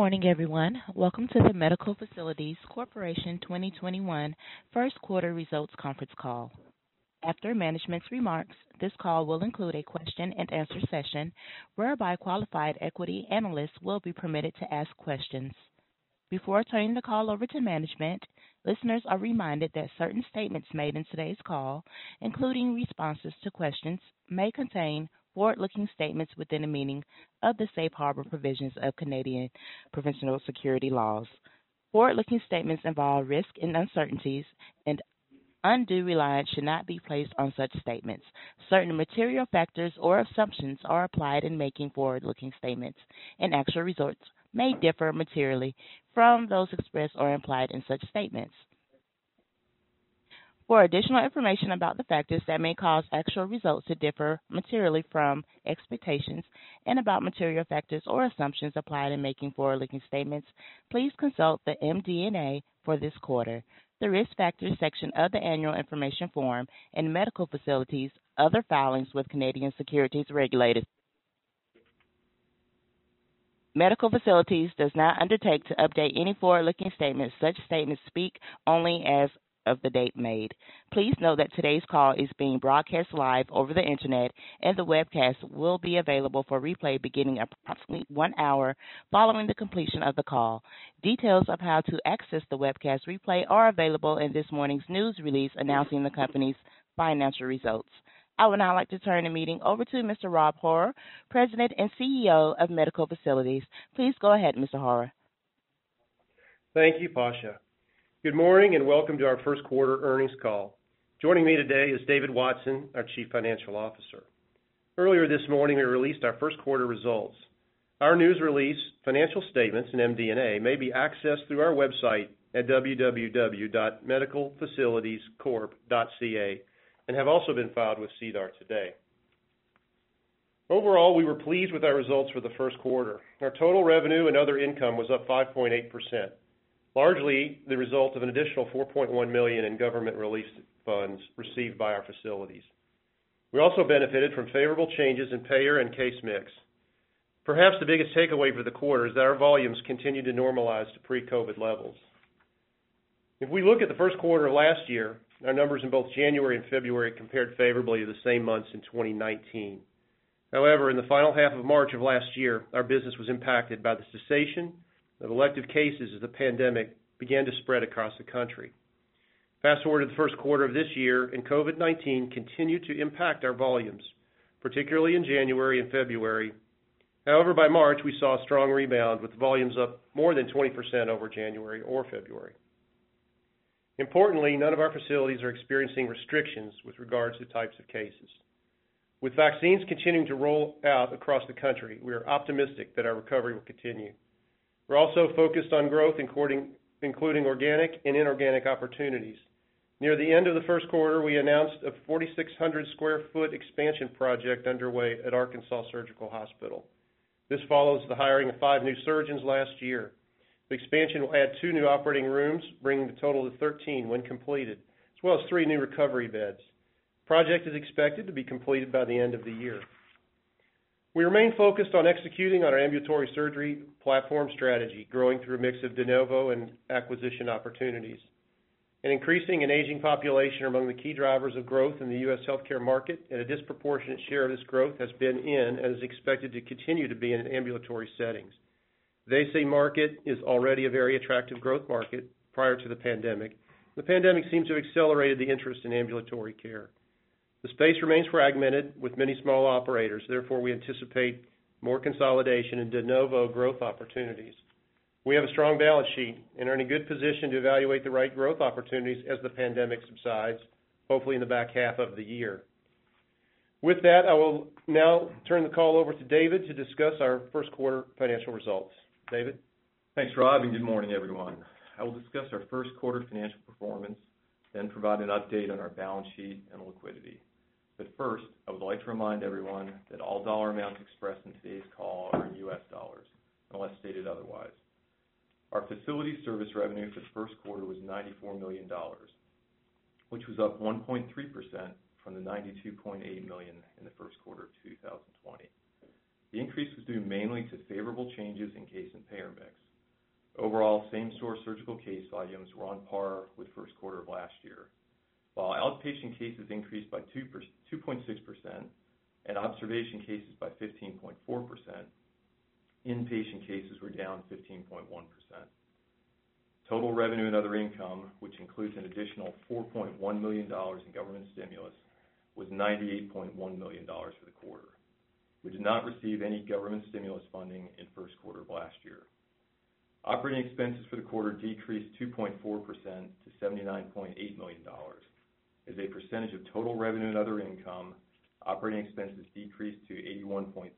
Morning, everyone. Welcome to the Medical Facilities Corporation 2021 first quarter results conference call. After management's remarks, this call will include a question and answer session whereby qualified equity analysts will be permitted to ask questions. Before turning the call over to management, listeners are reminded that certain statements made in today's call, including responses to questions, may contain forward-looking statements within the meaning of the safe harbor provisions of Canadian provincial security laws. Forward-looking statements involve risks and uncertainties, and undue reliance should not be placed on such statements. Certain material factors or assumptions are applied in making forward-looking statements, and actual results may differ materially from those expressed or implied in such statements. For additional information about the factors that may cause actual results to differ materially from expectations and about material factors or assumptions applied in making forward-looking statements, please consult the MD&A for this quarter, the Risk Factors section of the annual information form, and Medical Facilities' other filings with Canadian securities regulators. Medical Facilities does not undertake to update any forward-looking statements. Such statements speak only as of the date made. Please note that today's call is being broadcast live over the Internet, and the webcast will be available for replay beginning approximately one hour following the completion of the call. Details of how to access the webcast replay are available in this morning's news release announcing the company's financial results. I would now like to turn the meeting over to Mr. Rob Horrar, President and CEO of Medical Facilities. Please go ahead, Mr. Horrar. Thank you, Pasha. Good morning, and welcome to our first quarter earnings call. Joining me today is David Watson, our Chief Financial Officer. Earlier this morning, we released our first quarter results. Our news release, financial statements, and MD&A may be accessed through our website at www.medicalfacilitiescorp.ca and have also been filed with SEDAR today. Overall, we were pleased with our results for the first quarter. Our total revenue and other income was up 5.8%, largely the result of an additional 4.1 million in government relief funds received by our facilities. We also benefited from favorable changes in payer and case mix. Perhaps the biggest takeaway for the quarter is that our volumes continue to normalize to pre-COVID levels. If we look at the first quarter of last year, our numbers in both January and February compared favorably to the same months in 2019. However, in the final half of March of last year, our business was impacted by the cessation of elective cases as the pandemic began to spread across the country. Fast-forward to the first quarter of this year, and COVID-19 continued to impact our volumes, particularly in January and February. However, by March, we saw a strong rebound with volumes up more than 20% over January or February. Importantly, none of our facilities are experiencing restrictions with regards to types of cases. With vaccines continuing to roll out across the country, we are optimistic that our recovery will continue. We're also focused on growth, including organic and inorganic opportunities. Near the end of the first quarter, we announced a 4,600 sq ft expansion project underway at Arkansas Surgical Hospital. This follows the hiring of five new surgeons last year. The expansion will add two new operating rooms, bringing the total to 13 when completed, as well as three new recovery beds. The project is expected to be completed by the end of the year. We remain focused on executing on our ambulatory surgery platform strategy, growing through a mix of de novo and acquisition opportunities. An increasing and aging population are among the key drivers of growth in the U.S. healthcare market, and a disproportionate share of this growth has been in and is expected to continue to be in ambulatory settings. The ASC market is already a very attractive growth market prior to the pandemic. The pandemic seems to have accelerated the interest in ambulatory care. The space remains fragmented with many small operators. Therefore, we anticipate more consolidation and de novo growth opportunities. We have a strong balance sheet and are in a good position to evaluate the right growth opportunities as the pandemic subsides, hopefully in the back half of the year. With that, I will now turn the call over to David to discuss our first quarter financial results. David? Thanks, Rob, and good morning, everyone. I will discuss our first quarter financial performance, then provide an update on our balance sheet and liquidity. First, I would like to remind everyone that all dollar amounts expressed in today's call are in US dollars, unless stated otherwise. Our facility service revenue for the first quarter was $94 million, which was up 1.3% from the $92.8 million in the first quarter of 2020. The increase was due mainly to favorable changes in case and payer mix. Overall, same-store surgical case volumes were on par with first quarter of last year. While outpatient cases increased by 2.6% and observation cases by 15.4%, inpatient cases were down 15.1%. Total revenue and other income, which includes an additional $4.1 million in government stimulus, was $98.1 million for the quarter. We did not receive any government stimulus funding in first quarter of last year. Operating expenses for the quarter decreased 2.4% to $79.8 million. As a percentage of total revenue and other income, operating expenses decreased to 81.3%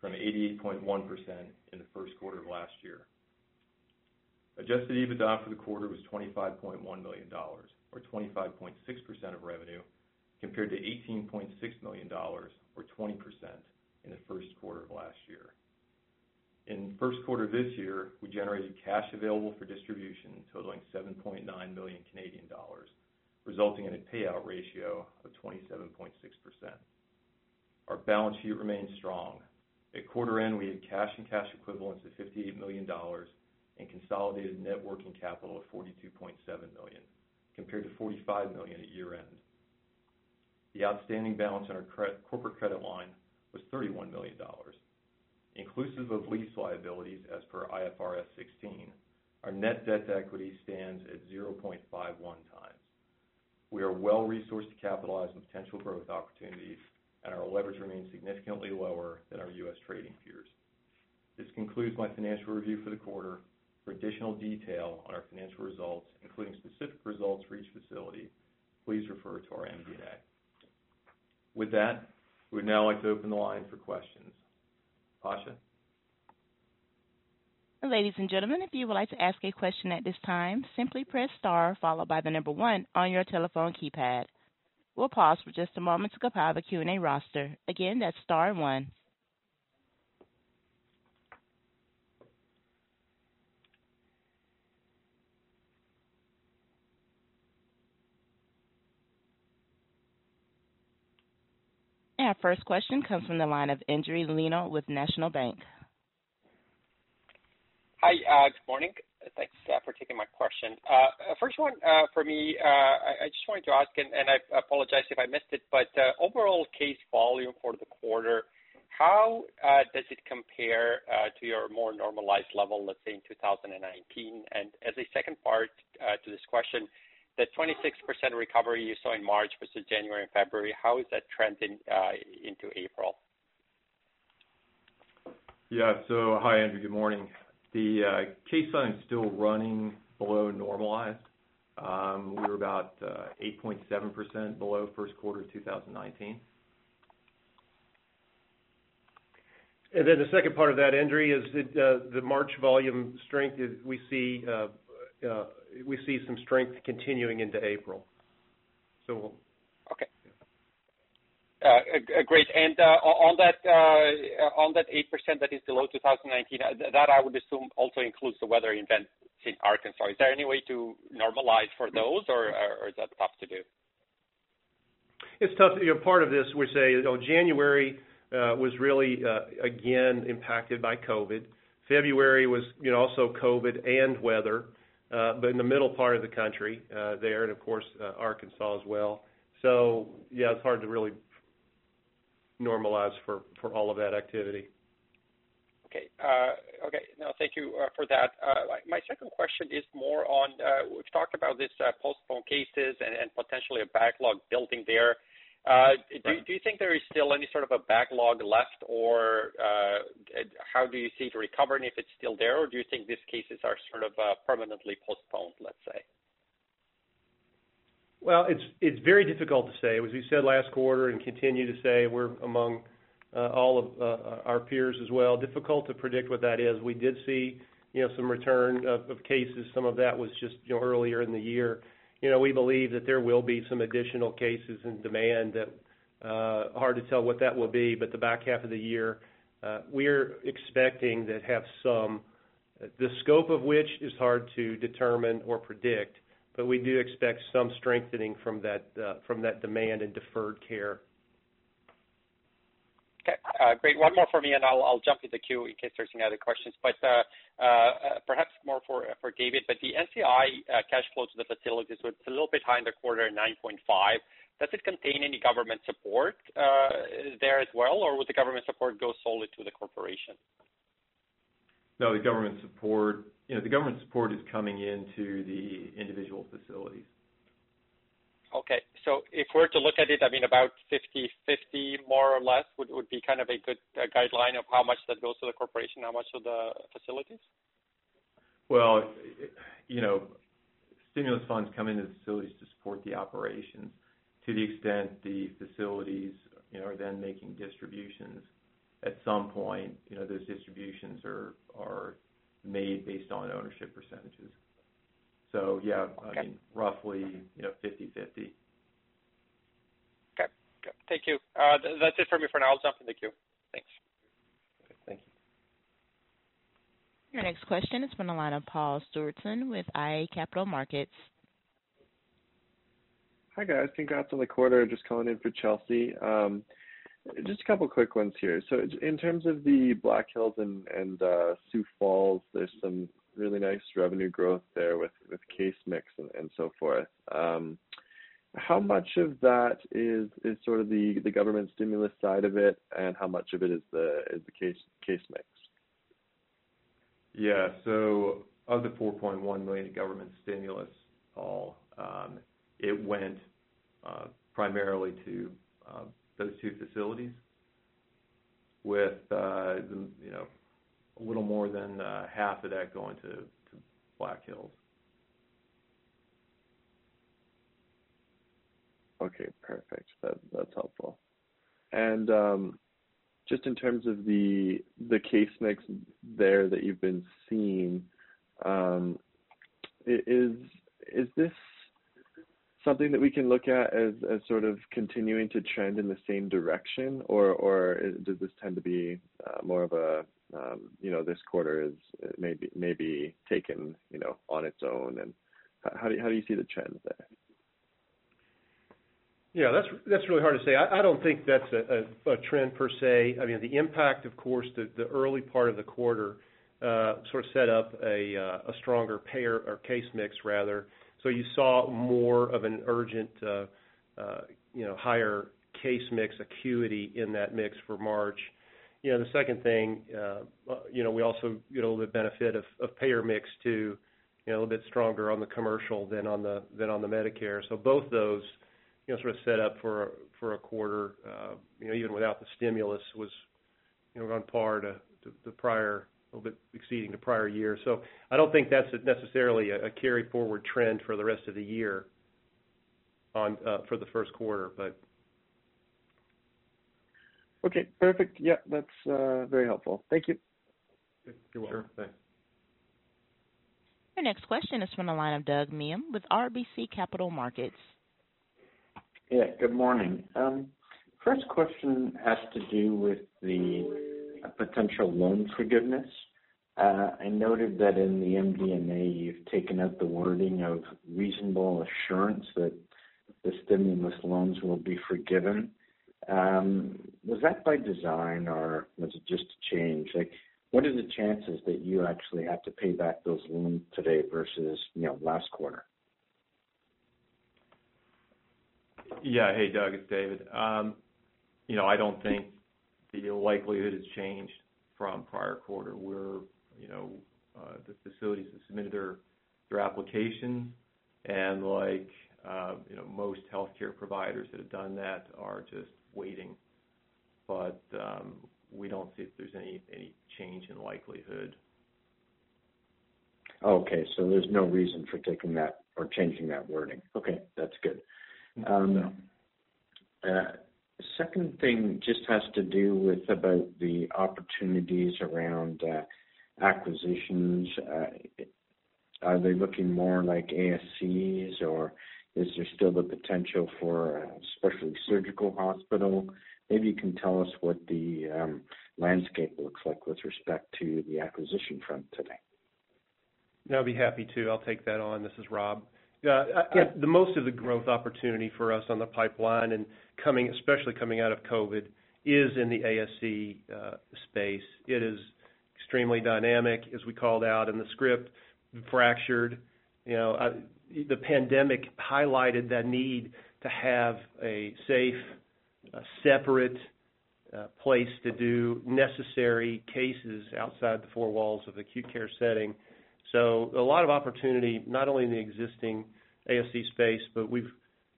from 88.1% in the first quarter of last year. Adjusted EBITDA for the quarter was $25.1 million, or 25.6% of revenue, compared to $18.6 million, or 20%, in the first quarter of last year. In the first quarter of this year, we generated cash available for distribution totaling 7.9 million Canadian dollars, resulting in a payout ratio of 27.6%. Our balance sheet remains strong. At quarter end, we had cash and cash equivalents of $58 million and consolidated net working capital of 42.7 million, compared to 45 million at year-end. The outstanding balance on our corporate credit line was $31 million. Inclusive of lease liabilities as per IFRS 16, our net debt to equity stands at 0.51 times. We are well-resourced to capitalize on potential growth opportunities, and our leverage remains significantly lower than our U.S. trading peers. This concludes my financial review for the quarter. For additional detail on our financial results, including specific results for each facility, please refer to our MD&A. With that, we would now like to open the line for questions. Pasha? Ladies and gentlemen, if you would like to ask a question at this time, simply press star followed by the number one on your telephone keypad. We'll pause for just a moment to compile the Q&A roster. Again, that's star one. Our first question comes from the line of Endri Leno with National Bank. Hi, uh, good morning. Thanks uh, for taking my question. Uh, first one for me, I just wanted to ask, and I apologize if I missed it, but overall case volume for the quarter, how does it compare to your more normalized level, let's say, in 2019? and As a second part to this question, the 26% recovery you saw in March versus January and February, how is that trending into April? Yeah. So hi, Andrew. Good morning. The case volume is still running below normalized. We were about 8.7% below first quarter 2019. The second part of that, Endri, is the March volume strength, we see uh uh we see some strength continuing into April. Okay. Great. And uh on that uh, 8% that is below 2019, that I would assume also includes the weather events in Arkansas. Is there any way to normalize for those, or is that tough to do? It's tough. Part of this, we say, January was really, again, impacted by COVID. February was also COVID and weather, but in the middle part of the country there, and of course, Arkansas as well. So yeah, it's hard to really normalize for all of that activity. Okay. Uh, no, thank you uh, for that. Uh, my second question is more on, we've talked about this postponed cases and potentially a backlog building there. Uh do do you think there is still any sort of a backlog left, or how do you see it recovering if it's still there, or do you think these cases are sort of permanently postponed, let's say? Well, it's it's very difficult to say. As we said last quarter and continue to say, we're among uh, all of uh, our peers as well, difficult to predict what that is. We did see you know, some return of cases. Some of that was just, earlier in the year. You know, we believe that there will be some additional cases and demand that uh hard to tell what that will be, but the back half of the year, uh, we're expecting to have some, the scope of which is hard to determine or predict, we do expect some strengthening from that uh, demand in deferred care. Okay, uh, great. One more for me, and I'll jump in the queue in case there's any other questions. But uh, perhaps more for David. But the NCI cash flow to the facilities was a little bit high in the quarter, 9.5. Does it contain any government support there as well, or would the government support go solely to the corporation? No, the government support, you know, the government support is coming into the individual facilities. Okay. So if we're to look at it, I mean, about 50/50 more or less would would be kind of a good guideline of how much that goes to the corporation, how much to the facilities? Well, you know, stimulus funds come into the facilities to support the operations. To the extent the facilities, you know, are then making distributions, at some point, you know, those distributions are, are made based on ownership percentages. So yeah. Okay. I mean, roughly, you know, 50/50. Okay. Thank you. Uh, that's it for me for now. I'll jump in the queue. Thanks. Okay. Thank you. Your next question is from the line of Paul Stewardson with iA Capital Markets. Hi, guys. Congrats on the quarter. Just calling in for Chelsea. Um, Just a couple quick ones here. So in terms of the Black Hills and uh, Sioux Falls, there's some really nice revenue growth there with with case mix and so forth. Um, how much of that is is sort of the the government stimulus side of it, and how much of it is the is the case case mix? Yeah. So of the $4.1 million government stimulus, Paul, um, it went uh, primarily to uh, those two facilities with uh, you know, a little more than uh, half of that going to Black Hills. Okay, perfect. That's helpful. And um just in terms of the case mix there that you've been seeing, um, is this something that we can look at as as sort of continuing to trend in the same direction? Or or does this tend to be uh, more of a um, you know, this quarter is maybe maybe taken you know, on its own? And how do you see the trends there? Yeah, that's that's really hard to say. I I don't think that's a a trend per se. I mean, the impact, of course, the the early part of the quarter uh, sort of set up a uh, a stronger payer or case mix rather. So you saw more of an urgent, uh, uh, you know, higher case mix acuity in that mix for March. The second thing, uh, you know, we also get a little bit benefit of payer mix too, you know, a little bit stronger on the commercial than on the than on the Medicare. So both those, you know, sort of set up for for a quarter, you know, even without the stimulus was, you know, on par to the prior, little bit exceeding the prior year. So I don't think that's necessarily a carry forward trend for the rest of the year on uh, for the first quarter, but. Okay, perfect. Yeah, that's uh, very helpful. Thank you. You're welcome. Sure. Thanks. Your next question is from the line of Doug Miehm with RBC Capital Markets. Yeah, good morning. Um, first question has to do with the potential loan forgiveness. I noted that in the MD&A, you've taken out the wording of reasonable assurance that the stimulus loans will be forgiven. Um, was that by design or was it just a change? Like, what are the chances that you actually have to pay back those loans today versus, you know, last quarter? Yeah. Hey, Doug, it's David. Um, you know, I don't think the likelihood has changed from prior quarter where, you know, uh, the facilities have submitted their applications and like, uh, you know, most healthcare providers that have done that are just waiting. But um we don't see if there's any change in likelihood. Okay. So there's no reason for taking that or changing that wording. Okay, that's good. No. Um, uh, Second thing just has to do with about the opportunities around uh, acquisitions, uh, are they looking more like ASCs, or is there still the potential for a specialty surgical hospital? Maybe you can tell us what the um, landscape looks like with respect to the acquisition front today. I'll be happy to. I'll take that on. This is Rob. The most of the growth opportunity for us on the pipeline and coming especially coming out of COVID, is in the ASC space. It is extremely dynamic, as we called out in the script, fractured. You know, uh the pandemic highlighted that need to have a safe, separate place to do necessary cases outside the four walls of acute care setting. So a lot of opportunity, not only in the existing ASC space, but we've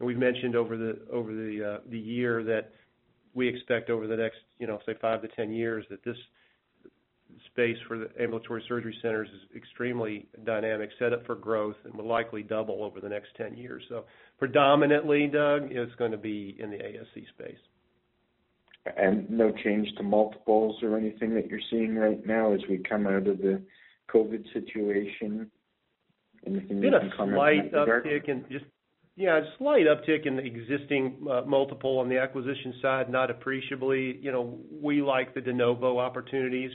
we've mentioned over the over the uh the year that we expect over the next, you know, say, 5 to 10 years, that this space for the ambulatory surgery centers is extremely dynamic, set up for growth, and will likely double over the next 10 years. So predominantly, Doug, it's going to be in the ASC space. And no change to multiples or anything that you're seeing right now as we come out of the COVID situation? Anything you can comment in that regard? Yeah, a slight uptick in the existing multiple on the acquisition side, not appreciably. You know we like the de novo opportunities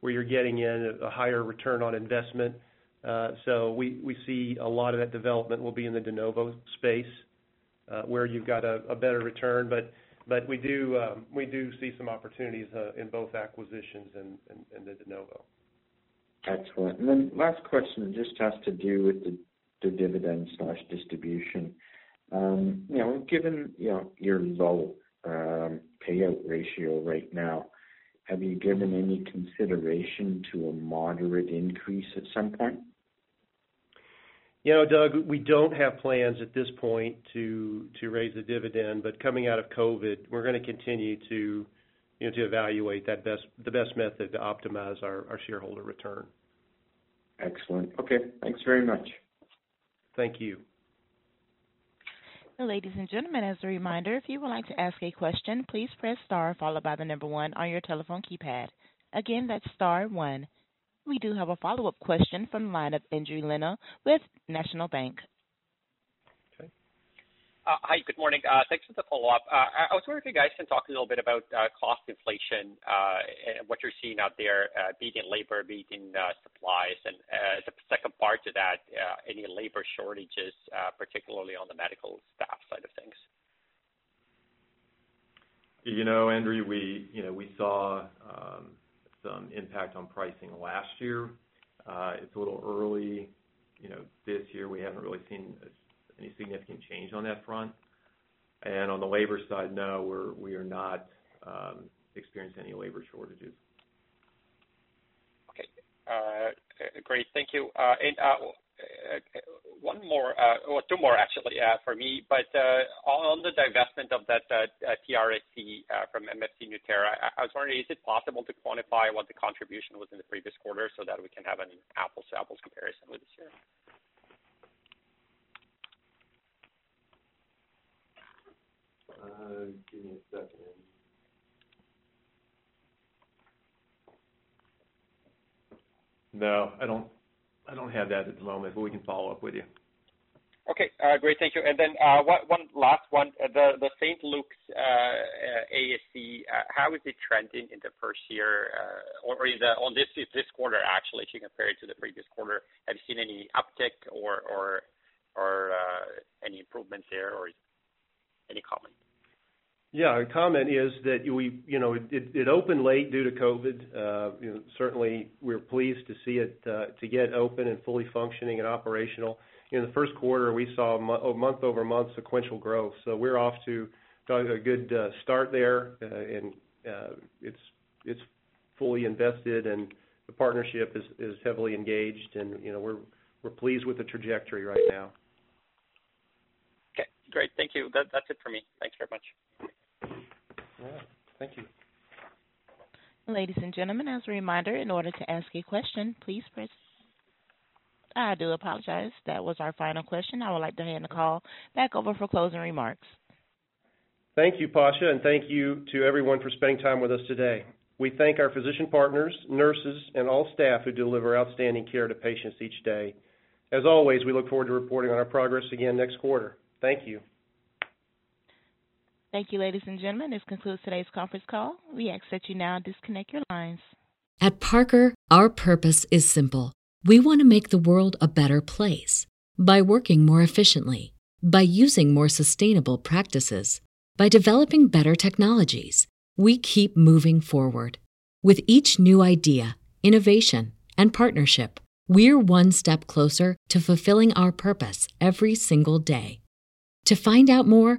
where you're getting in a higher return on investment. Uh so we we see a lot of that development will be in the de novo space, where you've got a better return. But but we do um we do see some opportunities in both acquisitions and and the de novo. Excellent. And then last question just has to do with the the dividend/distribution. Um, you know, given you know, your low um, payout ratio right now, have you given any consideration to a moderate increase at some point? You know, Doug, we don't have plans at this point to to raise the dividend. But coming out of COVID, we're to continue to continue to evaluate that best the best method to optimize our shareholder return. Excellent. Okay. Thanks very much. Thank you. Ladies and gentlemen, as a reminder, if you would like to ask a question, please press star followed by the number one on your telephone keypad. Again, that's star one. We do have a follow-up question from the line of Endri Leno with National Bank. Okay. Hi, good morning. Uh, thanks for the follow-up. Uh, I was wondering if you guys can talk a little bit about cost inflation, and what you're seeing out there, be it in labor, be it in supplies. And the second part to that, any labor shortages, particularly on the medical staff side of things. Endri, we you know, we saw um, some impact on pricing last year. It's a little early this year. We haven't really seen any significant change on that front. And on the labor side, no, we are not um, experiencing any labor shortages. Okay. Uh, great. Thank you. Uh, and uh, one more, or two more actually, for me. But uh on the divestment of that TRSC from MFC Nueterra, I was wondering, is it possible to quantify what the contribution was in the previous quarter so that we can have an apples-to-apples comparison with this year? Uh, give me a second. No, I don't I don't have that at the moment, but we can follow up with you. Okay. Uh, great. Thank you. And then uh, one last one. Uh, the the St. Luke's ASC, how is it trending in the first year, or on this this quarter, actually, if you compare it to the previous quarter? Have you seen any uptick or any improvements there, or any comment? Yeah. The comment is that we you know it opened late due to COVID. Uh, certainly, we're pleased to see it uh, to get open and fully functioning and operational. In the first quarter, we saw month-over-month oh, sequential growth. So we're off to a good uh, start there. And it's fully invested, and the partnership is heavily engaged, and you know we're pleased with the trajectory right now. Okay, great. Thank you. That's it for me. Thanks very much. All right. Thank you. Ladies and gentlemen, as a reminder, in order to ask a question, please press I do apologize. That was our final question. I would like to hand the call back over for closing remarks. Thank you, Pasha, and thank you to everyone for spending time with us today. We thank our physician partners, nurses, and all staff who deliver outstanding care to patients each day. As always, we look forward to reporting on our progress again next quarter. Thank you. Thank you, ladies and gentlemen. This concludes today's conference call. We ask that you now disconnect your lines. At Parker, our purpose is simple. We want to make the world a better place by working more efficiently, by using more sustainable practices, by developing better technologies. We keep moving forward. With each new idea, innovation, and partnership, we're one step closer to fulfilling our purpose every single day. To find out more,